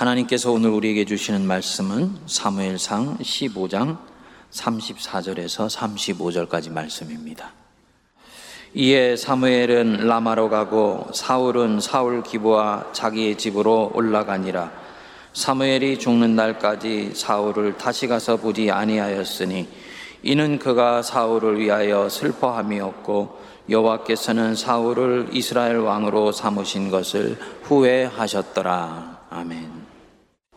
하나님께서 오늘 우리에게 주시는 말씀은 사무엘상 15장 34절에서 35절까지 말씀입니다. 이에 사무엘은 라마로 가고 사울은 사울 기부와 자기의 집으로 올라가니라. 사무엘이 죽는 날까지 사울을 다시 가서 보지 아니하였으니 이는 그가 사울을 위하여 슬퍼함이었고 여호와께서는 사울을 이스라엘 왕으로 삼으신 것을 후회하셨더라. 아멘.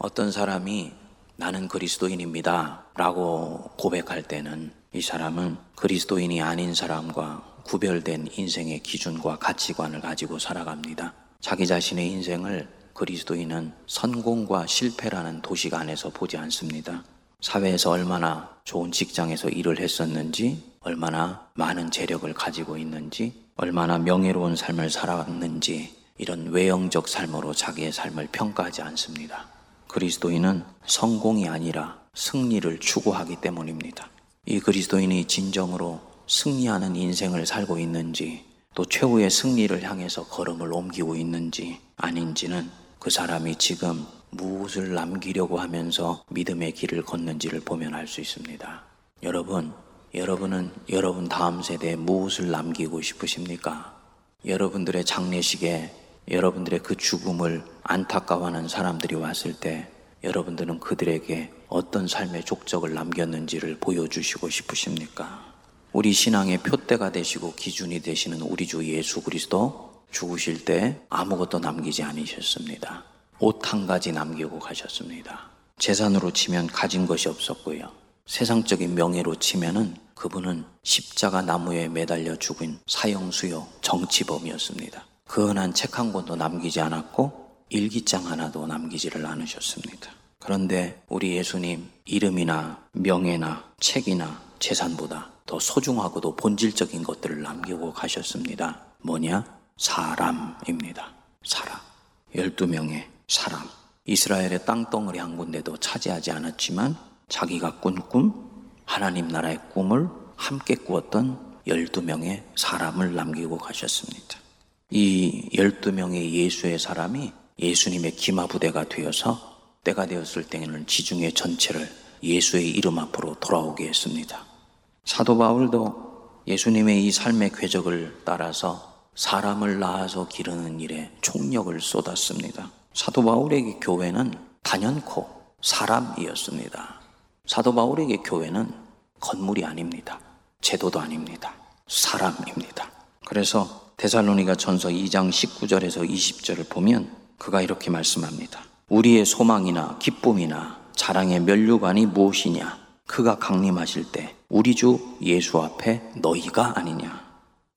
어떤 사람이 나는 그리스도인입니다. 라고 고백할 때는 이 사람은 그리스도인이 아닌 사람과 구별된 인생의 기준과 가치관을 가지고 살아갑니다. 자기 자신의 인생을 그리스도인은 성공과 실패라는 도식 안에서 보지 않습니다. 사회에서 얼마나 좋은 직장에서 일을 했었는지, 얼마나 많은 재력을 가지고 있는지, 얼마나 명예로운 삶을 살았는지, 이런 외형적 삶으로 자기의 삶을 평가하지 않습니다. 그리스도인은 성공이 아니라 승리를 추구하기 때문입니다. 이 그리스도인이 진정으로 승리하는 인생을 살고 있는지, 또 최후의 승리를 향해서 걸음을 옮기고 있는지 아닌지는 그 사람이 지금 무엇을 남기려고 하면서 믿음의 길을 걷는지를 보면 알 수 있습니다. 여러분, 여러분은 여러분 다음 세대에 무엇을 남기고 싶으십니까? 여러분들의 장례식에 여러분들의 그 죽음을 안타까워하는 사람들이 왔을 때 여러분들은 그들에게 어떤 삶의 족적을 남겼는지를 보여주시고 싶으십니까? 우리 신앙의 표대가 되시고 기준이 되시는 우리 주 예수 그리스도 죽으실 때 아무것도 남기지 않으셨습니다. 옷 한 가지 남기고 가셨습니다. 재산으로 치면 가진 것이 없었고요. 세상적인 명예로 치면은 그분은 십자가 나무에 매달려 죽은 사형수요 정치범이었습니다. 그 흔한 책 한 권도 남기지 않았고 일기장 하나도 남기지를 않으셨습니다. 그런데 우리 예수님 이름이나 명예나 책이나 재산보다 더 소중하고도 본질적인 것들을 남기고 가셨습니다. 뭐냐? 사람입니다. 사람. 12명의 사람. 이스라엘의 땅덩어리 한 군데도 차지하지 않았지만 자기가 꾼 꿈, 하나님 나라의 꿈을 함께 꾸었던 12명의 사람을 남기고 가셨습니다. 이 12명의 예수의 사람이 예수님의 기마부대가 되어서 때가 되었을 때에는 지중해 전체를 예수의 이름 앞으로 돌아오게 했습니다. 사도 바울도 예수님의 이 삶의 궤적을 따라서 사람을 낳아서 기르는 일에 총력을 쏟았습니다. 사도 바울에게 교회는 단연코 사람이었습니다. 사도 바울에게 교회는 건물이 아닙니다. 제도도 아닙니다. 사람입니다. 그래서 데살로니가 전서 2장 19절에서 20절을 보면 그가 이렇게 말씀합니다. 우리의 소망이나 기쁨이나 자랑의 면류관이 무엇이냐? 그가 강림하실 때 우리 주 예수 앞에 너희가 아니냐?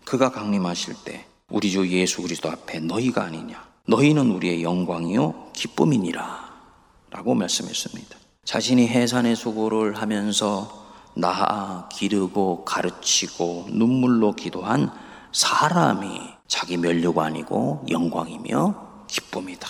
그가 강림하실 때 우리 주 예수 그리스도 앞에 너희가 아니냐? 너희는 우리의 영광이요 기쁨이니라. 라고 말씀했습니다. 자신이 해산의 수고를 하면서 낳아 기르고 가르치고 눈물로 기도한 사람이 자기 면류관이고 영광이며 기쁨이다.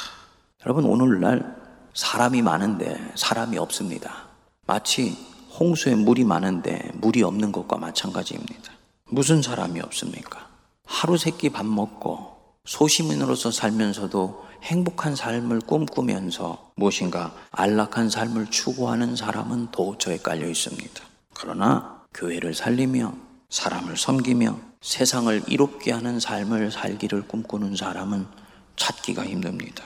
여러분 오늘날 사람이 많은데 사람이 없습니다. 마치 홍수에 물이 많은데 물이 없는 것과 마찬가지입니다. 무슨 사람이 없습니까? 하루 세 끼 밥 먹고 소시민으로서 살면서도 행복한 삶을 꿈꾸면서 무엇인가 안락한 삶을 추구하는 사람은 도처에 깔려 있습니다. 그러나 교회를 살리며 사람을 섬기며 세상을 이롭게 하는 삶을 살기를 꿈꾸는 사람은 찾기가 힘듭니다.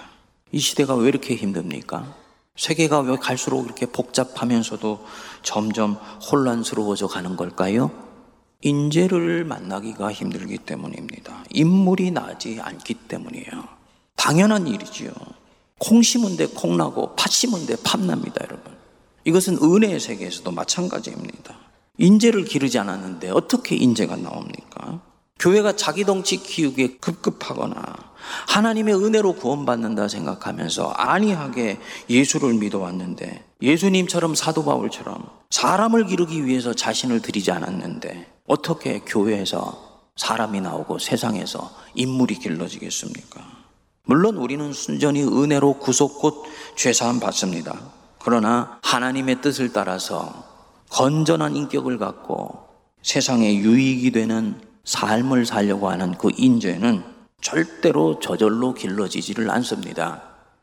이 시대가 왜 이렇게 힘듭니까? 세계가 왜 갈수록 이렇게 복잡하면서도 점점 혼란스러워져 가는 걸까요? 인재를 만나기가 힘들기 때문입니다. 인물이 나지 않기 때문이에요. 당연한 일이지요. 콩 심은 데 콩나고 팥 심은 데 팥납니다, 여러분. 이것은 은혜의 세계에서도 마찬가지입니다. 인재를 기르지 않았는데 어떻게 인재가 나옵니까? 교회가 자기 덩치 키우기에 급급하거나 하나님의 은혜로 구원받는다 생각하면서 안이하게 예수를 믿어왔는데 예수님처럼 사도 바울처럼 사람을 기르기 위해서 자신을 드리지 않았는데 어떻게 교회에서 사람이 나오고 세상에서 인물이 길러지겠습니까? 물론 우리는 순전히 은혜로 구속 곧 죄사함 받습니다. 그러나 하나님의 뜻을 따라서 건전한 인격을 갖고 세상에 유익이 되는 삶을 살려고 하는 그 인재는 절대로 저절로 길러지지를 않습니다.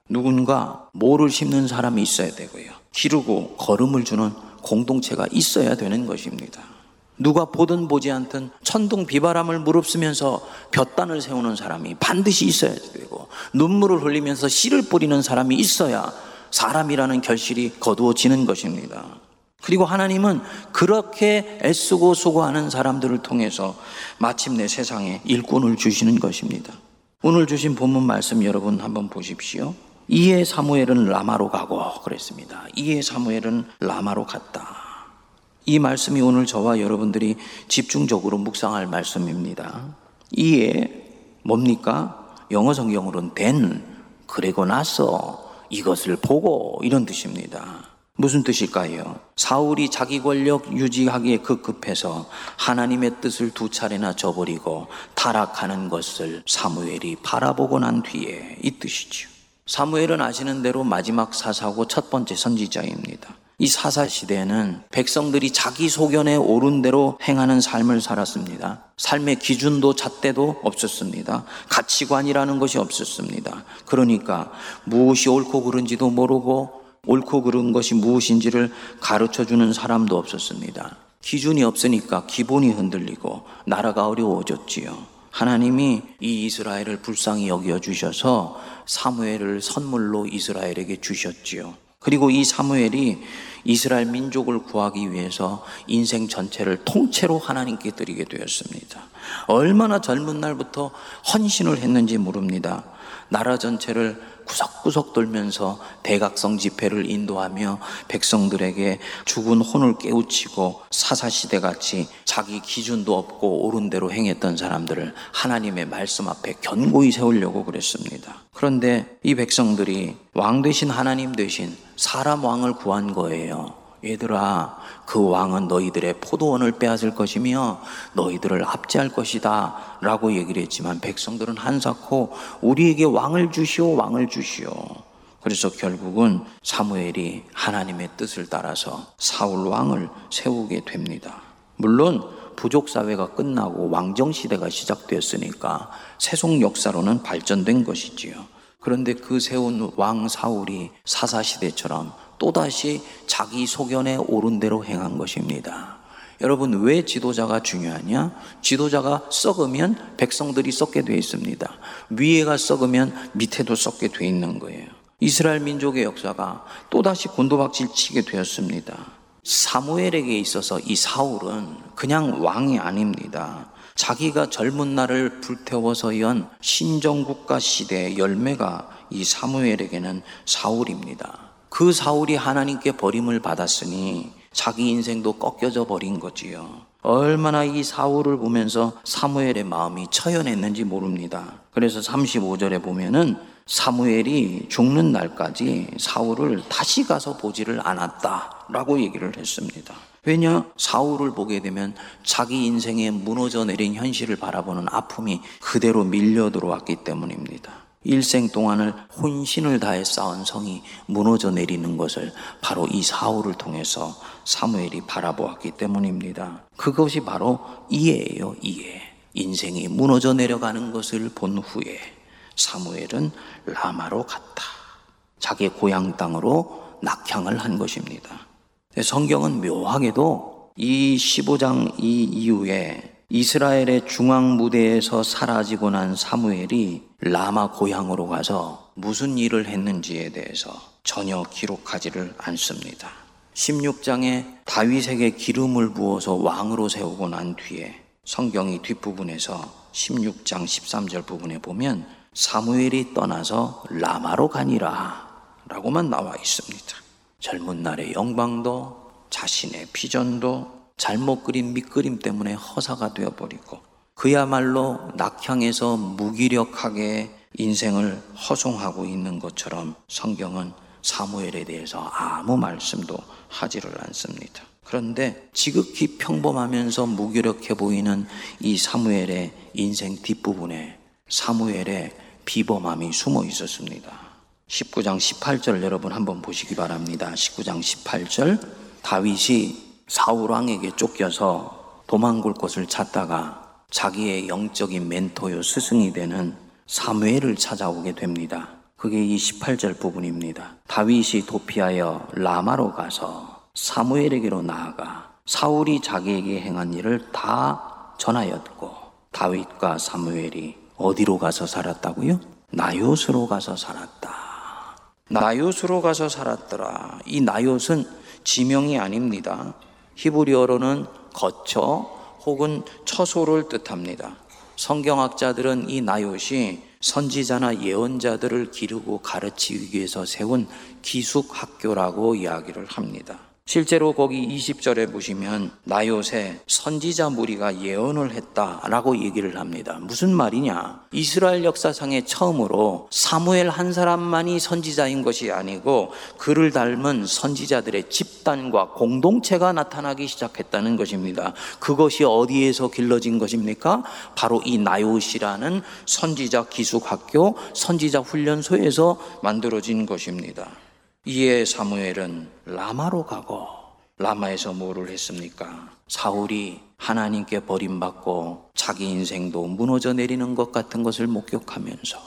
누군가 모를 심는 사람이 있어야 되고요. 기르고 걸음을 주는 공동체가 있어야 되는 것입니다. 누가 보든 보지 않든 천둥 비바람을 무릅쓰면서 볕단을 세우는 사람이 반드시 있어야 되고 눈물을 흘리면서 씨를 뿌리는 사람이 있어야 사람이라는 결실이 거두어지는 것입니다. 그리고 하나님은 그렇게 애쓰고 수고하는 사람들을 통해서 마침내 세상에 일꾼을 주시는 것입니다. 오늘 주신 본문 말씀 여러분 한번 보십시오. 이에 사무엘은 라마로 가고 그랬습니다. 이에 사무엘은 라마로 갔다. 이 말씀이 오늘 저와 여러분들이 집중적으로 묵상할 말씀입니다. 이에 뭡니까? 영어 성경으로는 된, 그리고 나서 이것을 보고 이런 뜻입니다. 무슨 뜻일까요? 사울이 자기 권력 유지하기에 급급해서 하나님의 뜻을 두 차례나 저버리고 타락하는 것을 사무엘이 바라보고 난 뒤에 이 뜻이죠. 사무엘은 아시는 대로 마지막 사사고 첫 번째 선지자입니다. 이 사사 시대에는 백성들이 자기 소견에 옳은 대로 행하는 삶을 살았습니다. 삶의 기준도 잣대도 없었습니다. 가치관이라는 것이 없었습니다. 그러니까 무엇이 옳고 그른지도 모르고 옳고 그른 것이 무엇인지를 가르쳐 주는 사람도 없었습니다. 기준이 없으니까 기본이 흔들리고 나라가 어려워졌지요. 하나님이 이 이스라엘을 불쌍히 여겨 주셔서 사무엘을 선물로 이스라엘에게 주셨지요. 그리고 이 사무엘이 이스라엘 민족을 구하기 위해서 인생 전체를 통째로 하나님께 드리게 되었습니다. 얼마나 젊은 날부터 헌신을 했는지 모릅니다. 나라 전체를 구석구석 돌면서 대각성 집회를 인도하며 백성들에게 죽은 혼을 깨우치고 사사시대 같이 자기 기준도 없고 옳은 대로 행했던 사람들을 하나님의 말씀 앞에 견고히 세우려고 그랬습니다. 그런데 이 백성들이 왕 대신 하나님 대신 사람 왕을 구한 거예요. 얘들아, 그 왕은 너희들의 포도원을 빼앗을 것이며 너희들을 압제할 것이다. 라고 얘기를 했지만 백성들은 한사코 우리에게 왕을 주시오, 왕을 주시오. 그래서 결국은 사무엘이 하나님의 뜻을 따라서 사울 왕을 세우게 됩니다. 물론 부족 사회가 끝나고 왕정 시대가 시작되었으니까 세속 역사로는 발전된 것이지요. 그런데 그 세운 왕 사울이 사사 시대처럼 또다시 자기 소견에 옳은 대로 행한 것입니다. 여러분, 왜 지도자가 중요하냐? 지도자가 썩으면 백성들이 썩게 되어 있습니다. 위에가 썩으면 밑에도 썩게 되어 있는 거예요. 이스라엘 민족의 역사가 또다시 곤도박질 치게 되었습니다. 사무엘에게 있어서 이 사울은 그냥 왕이 아닙니다. 자기가 젊은 날을 불태워서 연 신정국가 시대의 열매가 이 사무엘에게는 사울입니다. 그 사울이 하나님께 버림을 받았으니 자기 인생도 꺾여져 버린 거지요. 얼마나 이 사울을 보면서 사무엘의 마음이 처연했는지 모릅니다. 그래서 35절에 보면은 사무엘이 죽는 날까지 사울을 다시 가서 보지를 않았다라고 얘기를 했습니다. 왜냐? 사울을 보게 되면 자기 인생에 무너져 내린 현실을 바라보는 아픔이 그대로 밀려 들어왔기 때문입니다. 일생 동안을 혼신을 다해 쌓은 성이 무너져 내리는 것을 바로 이 사울을 통해서 사무엘이 바라보았기 때문입니다. 그것이 바로 이해예요, 이해. 인생이 무너져 내려가는 것을 본 후에 사무엘은 라마로 갔다. 자기 고향 땅으로 낙향을 한 것입니다. 성경은 묘하게도 이 15장 이 이후에 이스라엘의 중앙 무대에서 사라지고 난 사무엘이 라마 고향으로 가서 무슨 일을 했는지에 대해서 전혀 기록하지를 않습니다. 16장에 다윗에게 기름을 부어서 왕으로 세우고 난 뒤에 성경이 뒷부분에서 16장 13절 부분에 보면 사무엘이 떠나서 라마로 가니라 라고만 나와 있습니다. 젊은 날의 영광도 자신의 비전도 잘못 그린 밑그림 때문에 허사가 되어버리고 그야말로 낙향에서 무기력하게 인생을 허송하고 있는 것처럼 성경은 사무엘에 대해서 아무 말씀도 하지를 않습니다. 그런데 지극히 평범하면서 무기력해 보이는 이 사무엘의 인생 뒷부분에 사무엘의 비범함이 숨어 있었습니다. 19장 18절 여러분 한번 보시기 바랍니다. 19장 18절 다윗이 사울 왕에게 쫓겨서 도망골 곳을 찾다가 자기의 영적인 멘토요 스승이 되는 사무엘을 찾아오게 됩니다. 그게 이 18절 부분입니다. 다윗이 도피하여 라마로 가서 사무엘에게로 나아가 사울이 자기에게 행한 일을 다 전하였고 다윗과 사무엘이 어디로 가서 살았다고요? 나요스로 가서 살았다. 나요스로 가서 살았더라. 이 나요스는 지명이 아닙니다. 히브리어로는 거처 혹은 처소를 뜻합니다. 성경학자들은 이 나요시 선지자나 예언자들을 기르고 가르치기 위해서 세운 기숙 학교라고 이야기를 합니다. 실제로 거기 20절에 보시면 나 요새 선지자 무리가 예언을 했다라고 얘기를 합니다. 무슨 말이냐? 이스라엘 역사상에 처음으로 사무엘 한 사람만이 선지자인 것이 아니고 그를 닮은 선지자들의 집단과 공동체가 나타나기 시작했다는 것입니다. 그것이 어디에서 길러진 것입니까? 바로 이 나요시라는 선지자 기숙학교, 선지자 훈련소에서 만들어진 것입니다. 이에 사무엘은 라마로 가고 라마에서 뭐를 했습니까? 사울이 하나님께 버림받고 자기 인생도 무너져 내리는 것 같은 것을 목격하면서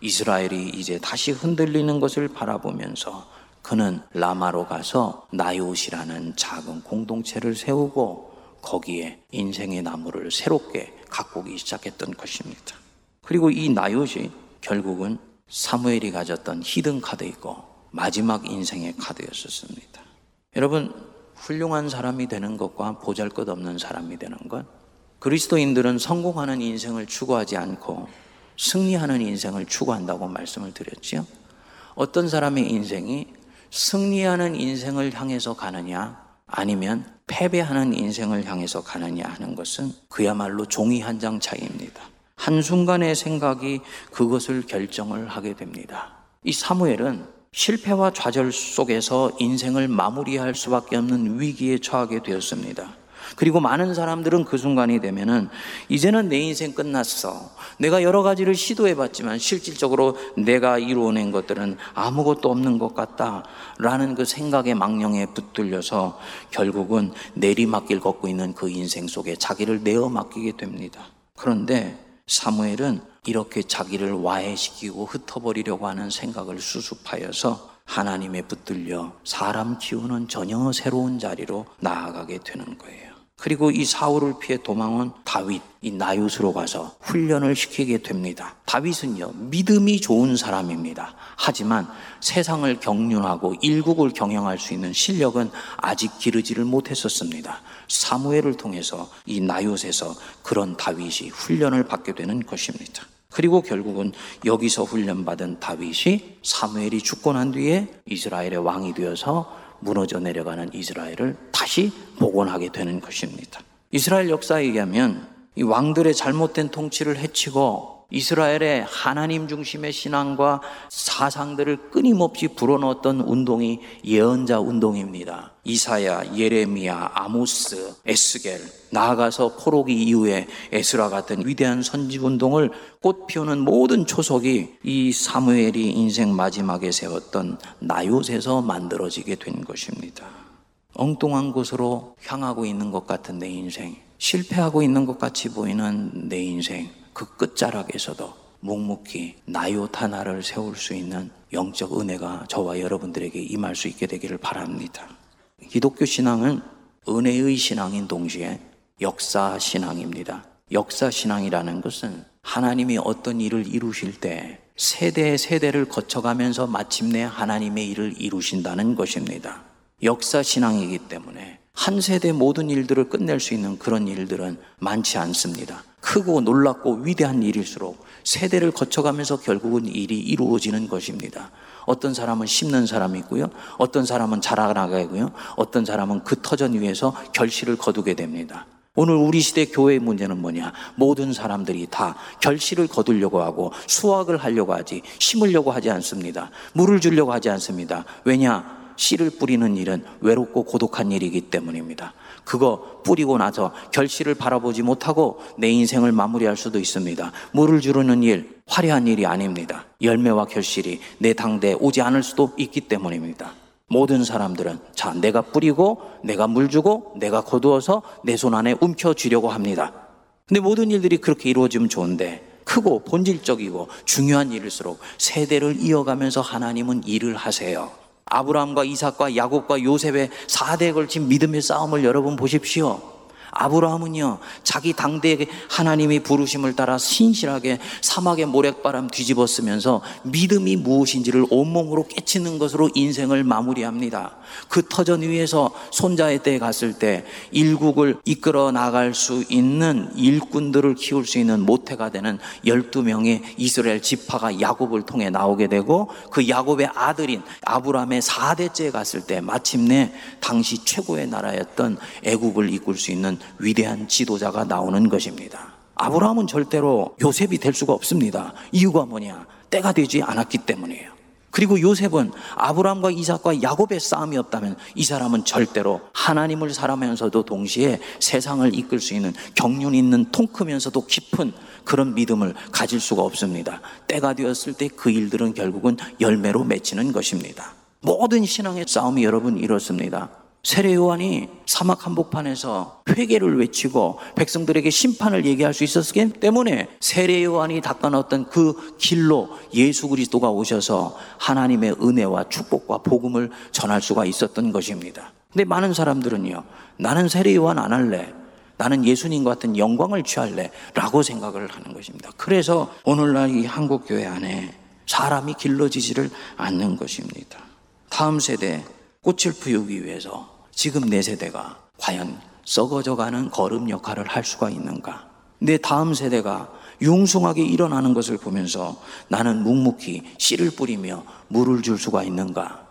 이스라엘이 이제 다시 흔들리는 것을 바라보면서 그는 라마로 가서 나요시라는 작은 공동체를 세우고 거기에 인생의 나무를 새롭게 가꾸기 시작했던 것입니다. 그리고 이 나요시 결국은 사무엘이 가졌던 히든 카드이고 마지막 인생의 카드였었습니다. 여러분, 훌륭한 사람이 되는 것과 보잘 것 없는 사람이 되는 것, 그리스도인들은 성공하는 인생을 추구하지 않고 승리하는 인생을 추구한다고 말씀을 드렸지요. 어떤 사람의 인생이 승리하는 인생을 향해서 가느냐, 아니면 패배하는 인생을 향해서 가느냐 하는 것은 그야말로 종이 한 장 차이입니다. 한순간의 생각이 그것을 결정을 하게 됩니다. 이 사무엘은 실패와 좌절 속에서 인생을 마무리할 수밖에 없는 위기에 처하게 되었습니다. 그리고 많은 사람들은 그 순간이 되면은 이제는 내 인생 끝났어. 내가 여러 가지를 시도해 봤지만 실질적으로 내가 이루어낸 것들은 아무것도 없는 것 같다. 라는 그 생각의 망령에 붙들려서 결국은 내리막길 걷고 있는 그 인생 속에 자기를 내어 맡기게 됩니다. 그런데 사무엘은 이렇게 자기를 와해시키고 흩어버리려고 하는 생각을 수습하여서 하나님에 붙들려 사람 키우는 전혀 새로운 자리로 나아가게 되는 거예요. 그리고 이 사울을 피해 도망온 다윗, 이 나윗으로 가서 훈련을 시키게 됩니다. 다윗은요, 믿음이 좋은 사람입니다. 하지만 세상을 경륜하고 일국을 경영할 수 있는 실력은 아직 기르지를 못했었습니다. 사무엘을 통해서 이 나윗에서 그런 다윗이 훈련을 받게 되는 것입니다. 그리고 결국은 여기서 훈련받은 다윗이 사무엘이 죽고 난 뒤에 이스라엘의 왕이 되어서 무너져 내려가는 이스라엘을 다시 복원하게 되는 것입니다. 이스라엘 역사에 의하면 이 왕들의 잘못된 통치를 해치고 이스라엘의 하나님 중심의 신앙과 사상들을 끊임없이 불어넣었던 운동이 예언자 운동입니다. 이사야, 예레미야, 아모스, 에스겔, 나아가서 포로기 이후에 에스라 같은 위대한 선지 운동을 꽃 피우는 모든 초석이 이 사무엘이 인생 마지막에 세웠던 나요에서 만들어지게 된 것입니다. 엉뚱한 곳으로 향하고 있는 것 같은 내 인생, 실패하고 있는 것 같이 보이는 내 인생, 그 끝자락에서도 묵묵히 나요타 나를 세울 수 있는 영적 은혜가 저와 여러분들에게 임할 수 있게 되기를 바랍니다. 기독교 신앙은 은혜의 신앙인 동시에 역사 신앙입니다. 역사 신앙이라는 것은 하나님이 어떤 일을 이루실 때 세대 세대를 거쳐가면서 마침내 하나님의 일을 이루신다는 것입니다. 역사 신앙이기 때문에 한 세대 모든 일들을 끝낼 수 있는 그런 일들은 많지 않습니다. 크고 놀랍고 위대한 일일수록 세대를 거쳐가면서 결국은 일이 이루어지는 것입니다. 어떤 사람은 심는 사람이 있고요. 어떤 사람은 자라나가고요. 어떤 사람은 그 터전 위에서 결실을 거두게 됩니다. 오늘 우리 시대 교회의 문제는 뭐냐? 모든 사람들이 다 결실을 거두려고 하고 수확을 하려고 하지 심으려고 하지 않습니다. 물을 주려고 하지 않습니다. 왜냐? 씨를 뿌리는 일은 외롭고 고독한 일이기 때문입니다. 그거 뿌리고 나서 결실을 바라보지 못하고 내 인생을 마무리할 수도 있습니다. 물을 주르는 일, 화려한 일이 아닙니다. 열매와 결실이 내 당대에 오지 않을 수도 있기 때문입니다. 모든 사람들은 자, 내가 뿌리고, 내가 물 주고, 내가 거두어서 내 손 안에 움켜쥐려고 합니다. 근데 모든 일들이 그렇게 이루어지면 좋은데, 크고 본질적이고 중요한 일일수록 세대를 이어가면서 하나님은 일을 하세요. 아브라함과 이삭과 야곱과 요셉의 4대에 걸친 믿음의 싸움을 여러분 보십시오. 아브라함은요, 자기 당대에 하나님이 부르심을 따라 신실하게 사막의 모래바람 뒤집어 쓰면서 믿음이 무엇인지를 온몸으로 깨치는 것으로 인생을 마무리합니다. 그 터전 위에서 손자의 때에 갔을 때 일국을 이끌어 나갈 수 있는 일꾼들을 키울 수 있는 모태가 되는 12명의 이스라엘 지파가 야곱을 통해 나오게 되고 그 야곱의 아들인 아브라함의 4대째에 갔을 때 마침내 당시 최고의 나라였던 애국을 이끌 수 있는 위대한 지도자가 나오는 것입니다. 아브라함은 절대로 요셉이 될 수가 없습니다. 이유가 뭐냐? 때가 되지 않았기 때문이에요. 그리고 요셉은 아브라함과 이삭과 야곱의 싸움이 없다면 이 사람은 절대로 하나님을 사랑하면서도 동시에 세상을 이끌 수 있는 경륜 있는 통 크면서도 깊은 그런 믿음을 가질 수가 없습니다. 때가 되었을 때 그 일들은 결국은 열매로 맺히는 것입니다. 모든 신앙의 싸움이 여러분 이렇습니다. 세례 요한이 사막 한복판에서 회개를 외치고 백성들에게 심판을 얘기할 수 있었기 때문에 세례 요한이 닦아놓았던 그 길로 예수 그리스도가 오셔서 하나님의 은혜와 축복과 복음을 전할 수가 있었던 것입니다. 근데 많은 사람들은요, 나는 세례 요한 안 할래. 나는 예수님과 같은 영광을 취할래. 라고 생각을 하는 것입니다. 그래서 오늘날 이 한국교회 안에 사람이 길러지지를 않는 것입니다. 다음 세대 꽃을 피우기 위해서 지금 내 세대가 과연 썩어져가는 걸음 역할을 할 수가 있는가? 내 다음 세대가 융숭하게 일어나는 것을 보면서 나는 묵묵히 씨를 뿌리며 물을 줄 수가 있는가?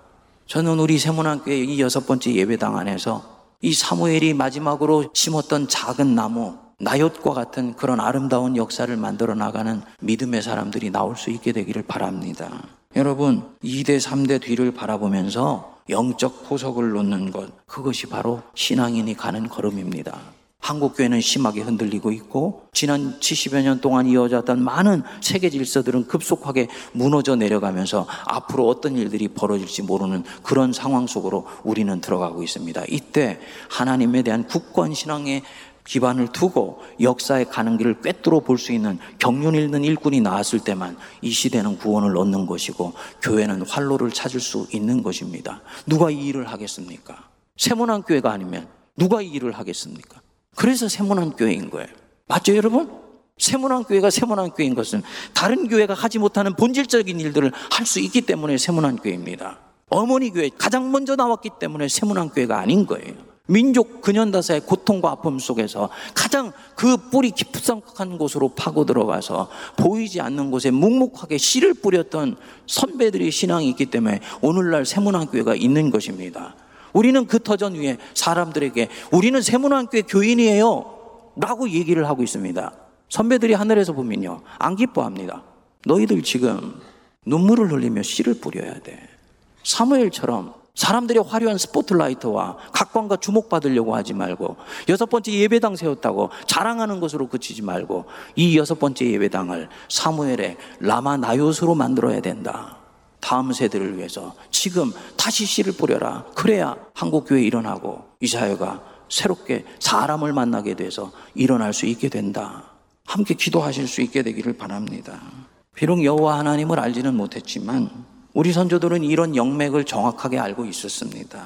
저는 우리 세문학교의 이 여섯 번째 예배당 안에서 이 사무엘이 마지막으로 심었던 작은 나무, 나옅과 같은 그런 아름다운 역사를 만들어 나가는 믿음의 사람들이 나올 수 있게 되기를 바랍니다. 여러분, 2대, 3대 뒤를 바라보면서 영적 포석을 놓는 것, 그것이 바로 신앙인이 가는 걸음입니다. 한국교회는 심하게 흔들리고 있고, 지난 70여 년 동안 이어졌던 많은 세계 질서들은 급속하게 무너져 내려가면서 앞으로 어떤 일들이 벌어질지 모르는 그런 상황 속으로 우리는 들어가고 있습니다. 이때 하나님에 대한 굳건 신앙의 기반을 두고 역사의 가는 길을 꿰뚫어 볼 수 있는 경륜 있는 일꾼이 나왔을 때만 이 시대는 구원을 얻는 것이고 교회는 활로를 찾을 수 있는 것입니다. 누가 이 일을 하겠습니까? 세문안 교회가 아니면 누가 이 일을 하겠습니까? 그래서 세문안 교회인 거예요. 맞죠, 여러분? 세문안 교회가 세문안 교회인 것은 다른 교회가 하지 못하는 본질적인 일들을 할 수 있기 때문에 세문안 교회입니다. 어머니 교회 가장 먼저 나왔기 때문에 세문안 교회가 아닌 거예요. 민족 근현다사의 고통과 아픔 속에서 가장 그 뿌리 깊숙한 곳으로 파고 들어가서 보이지 않는 곳에 묵묵하게 씨를 뿌렸던 선배들의 신앙이 있기 때문에 오늘날 세문안교회가 있는 것입니다. 우리는 그 터전 위에 사람들에게 우리는 세문안교회 교인이에요. 라고 얘기를 하고 있습니다. 선배들이 하늘에서 보면요. 안 기뻐합니다. 너희들 지금 눈물을 흘리며 씨를 뿌려야 돼. 사무엘처럼 사람들의 화려한 스포트라이트와 각광과 주목받으려고 하지 말고 여섯 번째 예배당 세웠다고 자랑하는 것으로 그치지 말고 이 여섯 번째 예배당을 사무엘의 라마 나요스로 만들어야 된다. 다음 세대를 위해서 지금 다시 씨를 뿌려라. 그래야 한국 교회 일어나고 이 사회가 새롭게 사람을 만나게 돼서 일어날 수 있게 된다. 함께 기도하실 수 있게 되기를 바랍니다. 비록 여호와 하나님을 알지는 못했지만 우리 선조들은 이런 영맥을 정확하게 알고 있었습니다.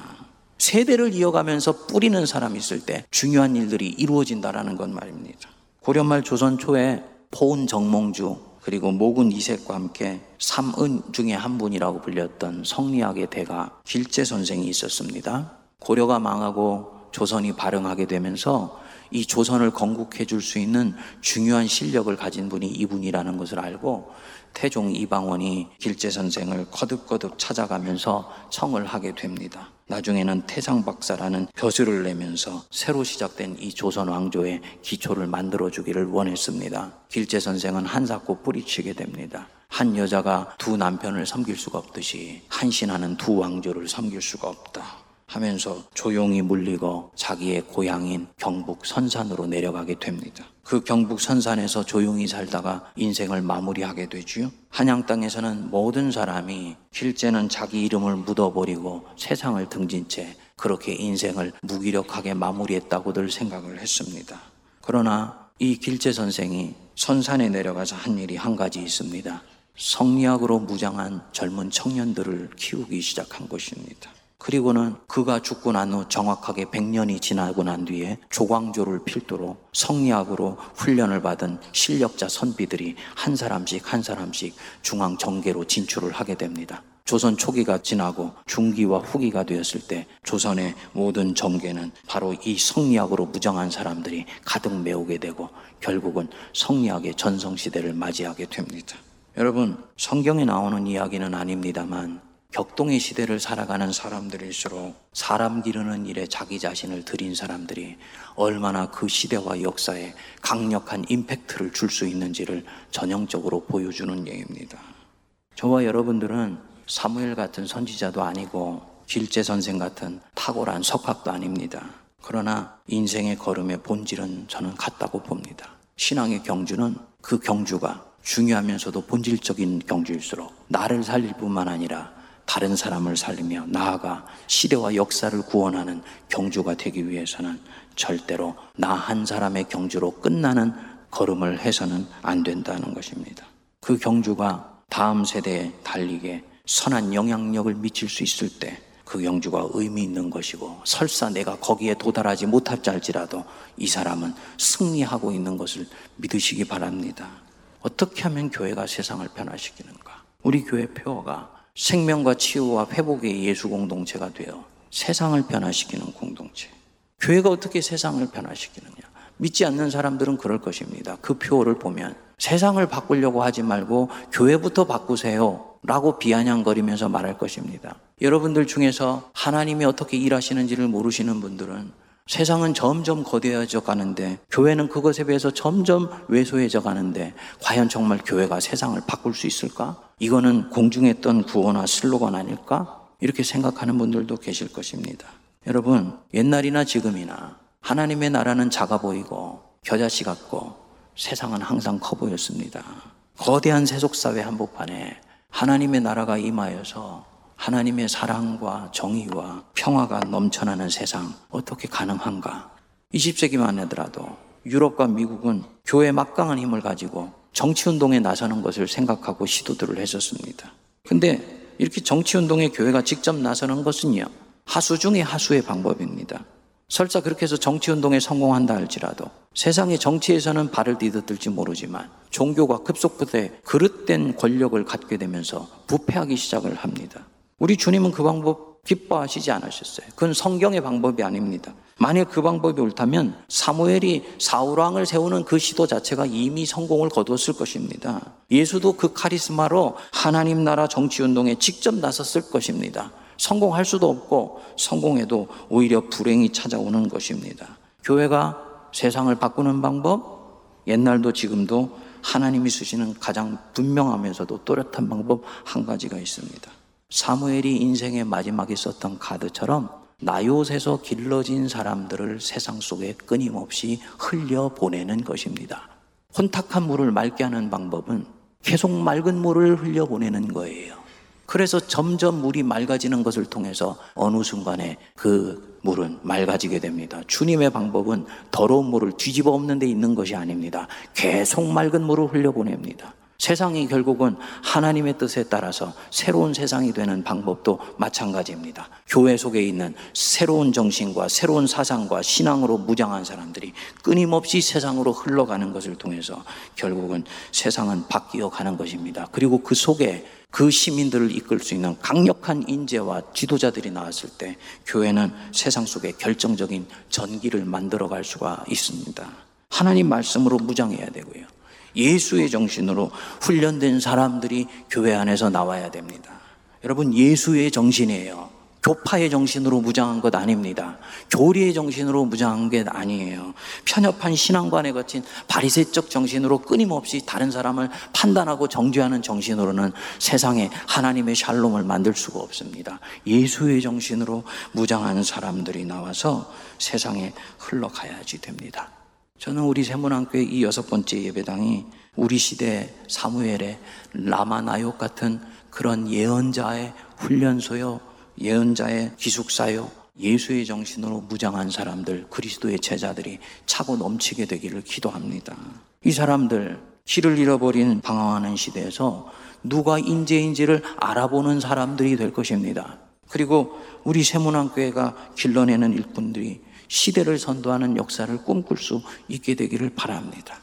세대를 이어가면서 뿌리는 사람이 있을 때 중요한 일들이 이루어진다라는 건 말입니다. 고려말 조선 초에 포은 정몽주 그리고 모군 이색과 함께 삼은 중에 한 분이라고 불렸던 성리학의 대가 길재 선생이 있었습니다. 고려가 망하고 조선이 발흥하게 되면서 이 조선을 건국해 줄 수 있는 중요한 실력을 가진 분이 이분이라는 것을 알고 태종 이방원이 길재 선생을 거듭거듭 찾아가면서 청을 하게 됩니다. 나중에는 태상 박사라는 벼슬을 내면서 새로 시작된 이 조선 왕조의 기초를 만들어 주기를 원했습니다. 길재 선생은 한사코 뿌리치게 됩니다. 한 여자가 두 남편을 섬길 수가 없듯이 한 신하는 두 왕조를 섬길 수가 없다. 하면서 조용히 물리고 자기의 고향인 경북 선산으로 내려가게 됩니다. 그 경북 선산에서 조용히 살다가 인생을 마무리하게 되지요. 한양 땅에서는 모든 사람이 실제는 자기 이름을 묻어버리고 세상을 등진 채 그렇게 인생을 무기력하게 마무리했다고들 생각을 했습니다. 그러나 이 길재 선생이 선산에 내려가서 한 일이 한 가지 있습니다. 성리학으로 무장한 젊은 청년들을 키우기 시작한 것입니다. 그리고는 그가 죽고 난 후 정확하게 100년이 지나고 난 뒤에 조광조를 필두로 성리학으로 훈련을 받은 실력자 선비들이 한 사람씩 한 사람씩 중앙 정계로 진출을 하게 됩니다. 조선 초기가 지나고 중기와 후기가 되었을 때 조선의 모든 정계는 바로 이 성리학으로 무장한 사람들이 가득 메우게 되고 결국은 성리학의 전성시대를 맞이하게 됩니다. 여러분, 성경에 나오는 이야기는 아닙니다만 격동의 시대를 살아가는 사람들일수록 사람 기르는 일에 자기 자신을 들인 사람들이 얼마나 그 시대와 역사에 강력한 임팩트를 줄 수 있는지를 전형적으로 보여주는 예입니다. 저와 여러분들은 사무엘 같은 선지자도 아니고 길재 선생 같은 탁월한 석학도 아닙니다. 그러나 인생의 걸음의 본질은 저는 같다고 봅니다. 신앙의 경주는 그 경주가 중요하면서도 본질적인 경주일수록 나를 살릴 뿐만 아니라 다른 사람을 살리며 나아가 시대와 역사를 구원하는 경주가 되기 위해서는 절대로 나 한 사람의 경주로 끝나는 걸음을 해서는 안 된다는 것입니다. 그 경주가 다음 세대에 달리게 선한 영향력을 미칠 수 있을 때 그 경주가 의미 있는 것이고 설사 내가 거기에 도달하지 못할지라도 이 사람은 승리하고 있는 것을 믿으시기 바랍니다. 어떻게 하면 교회가 세상을 변화시키는가? 우리 교회 표어가 생명과 치유와 회복의 예수 공동체가 되어 세상을 변화시키는 공동체. 교회가 어떻게 세상을 변화시키느냐? 믿지 않는 사람들은 그럴 것입니다. 그 표어를 보면 세상을 바꾸려고 하지 말고 교회부터 바꾸세요. 라고 비아냥거리면서 말할 것입니다. 여러분들 중에서 하나님이 어떻게 일하시는지를 모르시는 분들은 세상은 점점 거대해져 가는데 교회는 그것에 비해서 점점 왜소해져 가는데 과연 정말 교회가 세상을 바꿀 수 있을까? 이거는 공중에 떤 구호나 슬로건 아닐까? 이렇게 생각하는 분들도 계실 것입니다. 여러분, 옛날이나 지금이나 하나님의 나라는 작아 보이고 겨자씨 같고 세상은 항상 커 보였습니다. 거대한 세속사회 한복판에 하나님의 나라가 임하여서 하나님의 사랑과 정의와 평화가 넘쳐나는 세상 어떻게 가능한가? 20세기만 하더라도 유럽과 미국은 교회 막강한 힘을 가지고 정치 운동에 나서는 것을 생각하고 시도들을 했었습니다. 근데 이렇게 정치 운동에 교회가 직접 나서는 것은요, 하수 중의 하수의 방법입니다. 설사 그렇게 해서 정치 운동에 성공한다 할지라도 세상의 정치에서는 발을 디뎌들지 모르지만 종교가 급속도에 그릇된 권력을 갖게 되면서 부패하기 시작을 합니다. 우리 주님은 그 방법 기뻐하시지 않으셨어요. 그건 성경의 방법이 아닙니다. 만약 그 방법이 옳다면 사무엘이 사울왕을 세우는 그 시도 자체가 이미 성공을 거두었을 것입니다. 예수도 그 카리스마로 하나님 나라 정치운동에 직접 나섰을 것입니다. 성공할 수도 없고 성공해도 오히려 불행이 찾아오는 것입니다. 교회가 세상을 바꾸는 방법, 옛날도 지금도 하나님이 쓰시는 가장 분명하면서도 또렷한 방법 한 가지가 있습니다. 사무엘이 인생의 마지막에 썼던 카드처럼 나요새서 길러진 사람들을 세상 속에 끊임없이 흘려 보내는 것입니다. 혼탁한 물을 맑게 하는 방법은 계속 맑은 물을 흘려 보내는 거예요. 그래서 점점 물이 맑아지는 것을 통해서 어느 순간에 그 물은 맑아지게 됩니다. 주님의 방법은 더러운 물을 뒤집어 엎는 데 있는 것이 아닙니다. 계속 맑은 물을 흘려 보냅니다. 세상이 결국은 하나님의 뜻에 따라서 새로운 세상이 되는 방법도 마찬가지입니다. 교회 속에 있는 새로운 정신과 새로운 사상과 신앙으로 무장한 사람들이 끊임없이 세상으로 흘러가는 것을 통해서 결국은 세상은 바뀌어 가는 것입니다. 그리고 그 속에 그 시민들을 이끌 수 있는 강력한 인재와 지도자들이 나왔을 때 교회는 세상 속에 결정적인 전기를 만들어 갈 수가 있습니다. 하나님 말씀으로 무장해야 되고요. 예수의 정신으로 훈련된 사람들이 교회 안에서 나와야 됩니다. 여러분, 예수의 정신이에요. 교파의 정신으로 무장한 것 아닙니다. 교리의 정신으로 무장한 게 아니에요. 편협한 신앙관에 거친 바리새적 정신으로 끊임없이 다른 사람을 판단하고 정죄하는 정신으로는 세상에 하나님의 샬롬을 만들 수가 없습니다. 예수의 정신으로 무장한 사람들이 나와서 세상에 흘러가야지 됩니다. 저는 우리 세문안교회 이 여섯 번째 예배당이 우리 시대 사무엘의 라마나욕 같은 그런 예언자의 훈련소요, 예언자의 기숙사요, 예수의 정신으로 무장한 사람들, 그리스도의 제자들이 차고 넘치게 되기를 기도합니다. 이 사람들, 길을 잃어버린 방황하는 시대에서 누가 인재인지를 알아보는 사람들이 될 것입니다. 그리고 우리 세문안교회가 길러내는 일꾼들이 시대를 선도하는 역사를 꿈꿀 수 있게 되기를 바랍니다.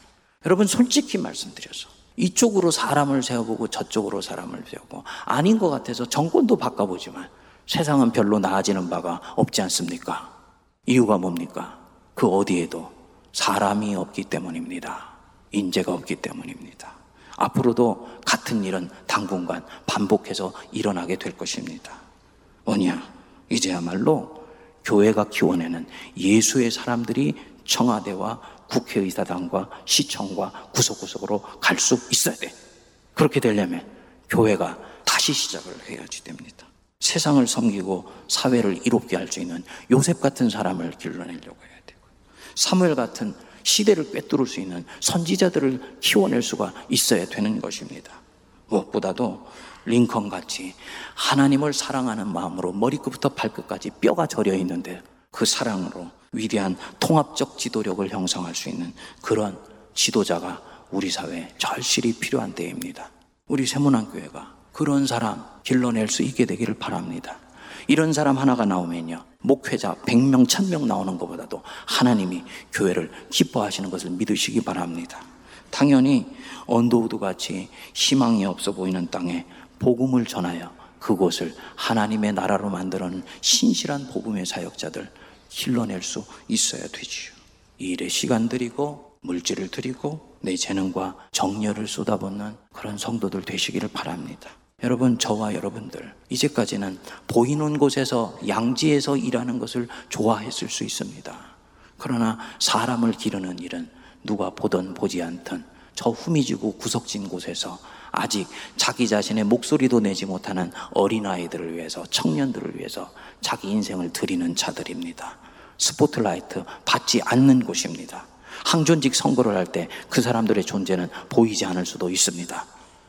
여러분 솔직히 말씀드려서 이쪽으로 사람을 세워보고 저쪽으로 사람을 세우고 아닌 것 같아서 정권도 바꿔보지만 세상은 별로 나아지는 바가 없지 않습니까? 이유가 뭡니까? 그 어디에도 사람이 없기 때문입니다. 인재가 없기 때문입니다. 앞으로도 같은 일은 당분간 반복해서 일어나게 될 것입니다. 뭐냐? 이제야말로 교회가 키워내는 예수의 사람들이 청와대와 국회의사당과 시청과 구석구석으로 갈 수 있어야 돼. 그렇게 되려면 교회가 다시 시작을 해야지 됩니다. 세상을 섬기고 사회를 이롭게 할 수 있는 요셉 같은 사람을 길러내려고 해야 되고 사무엘 같은 시대를 꿰뚫을 수 있는 선지자들을 키워낼 수가 있어야 되는 것입니다. 무엇보다도 링컨 같이 하나님을 사랑하는 마음으로 머리끝부터 발끝까지 뼈가 저려 있는데 그 사랑으로 위대한 통합적 지도력을 형성할 수 있는 그런 지도자가 우리 사회에 절실히 필요한 때입니다. 우리 새문안교회가 그런 사람 길러낼 수 있게 되기를 바랍니다. 이런 사람 하나가 나오면요. 목회자 100명, 1000명 나오는 것보다도 하나님이 교회를 기뻐하시는 것을 믿으시기 바랍니다. 당연히 언더우드 같이 희망이 없어 보이는 땅에 복음을 전하여 그곳을 하나님의 나라로 만드는 신실한 복음의 사역자들 길러낼 수 있어야 되지요. 이 일에 시간 들이고 물질을 들이고 내 재능과 정열을 쏟아붓는 그런 성도들 되시기를 바랍니다. 여러분, 저와 여러분들, 이제까지는 보이는 곳에서 양지에서 일하는 것을 좋아했을 수 있습니다. 그러나 사람을 기르는 일은 누가 보든 보지 않든 저 후미지고 구석진 곳에서 아직 자기 자신의 목소리도 내지 못하는 어린아이들을 위해서, 청년들을 위해서 자기 인생을 드리는 자들입니다. 스포트라이트 받지 않는 곳입니다. 항존직 선거를 할 때 그 사람들의 존재는 보이지 않을 수도 있습니다.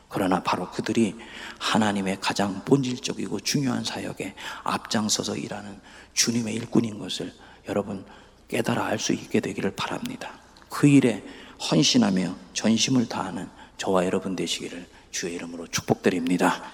그러나 바로 그들이 하나님의 가장 본질적이고 중요한 사역에 앞장서서 일하는 주님의 일꾼인 것을 여러분 깨달아 알 수 있게 되기를 바랍니다. 그 일에 헌신하며 전심을 다하는 저와 여러분 되시기를 주의 이름으로 축복드립니다.